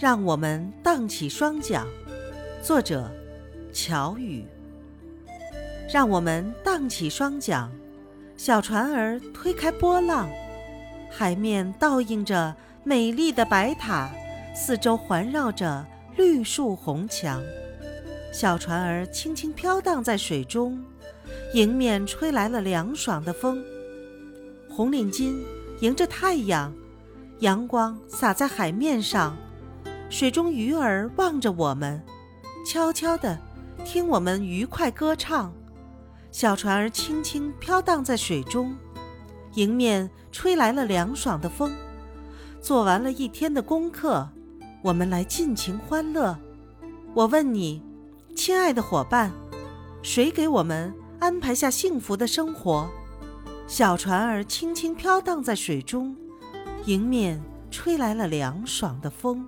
让我们荡起双桨。作者：乔羽。让我们荡起双桨，小船儿推开波浪，海面倒映着美丽的白塔，四周环绕着绿树红墙。小船儿轻轻飘荡在水中，迎面吹来了凉爽的风。红领巾迎着太阳，阳光洒在海面上，水中鱼儿望着我们，悄悄地听我们愉快歌唱。小船儿轻轻飘荡在水中，迎面吹来了凉爽的风。做完了一天的功课，我们来尽情欢乐。我问你。亲爱的伙伴，谁给我们安排下幸福的生活？小船儿轻轻飘荡在水中，迎面吹来了凉爽的风。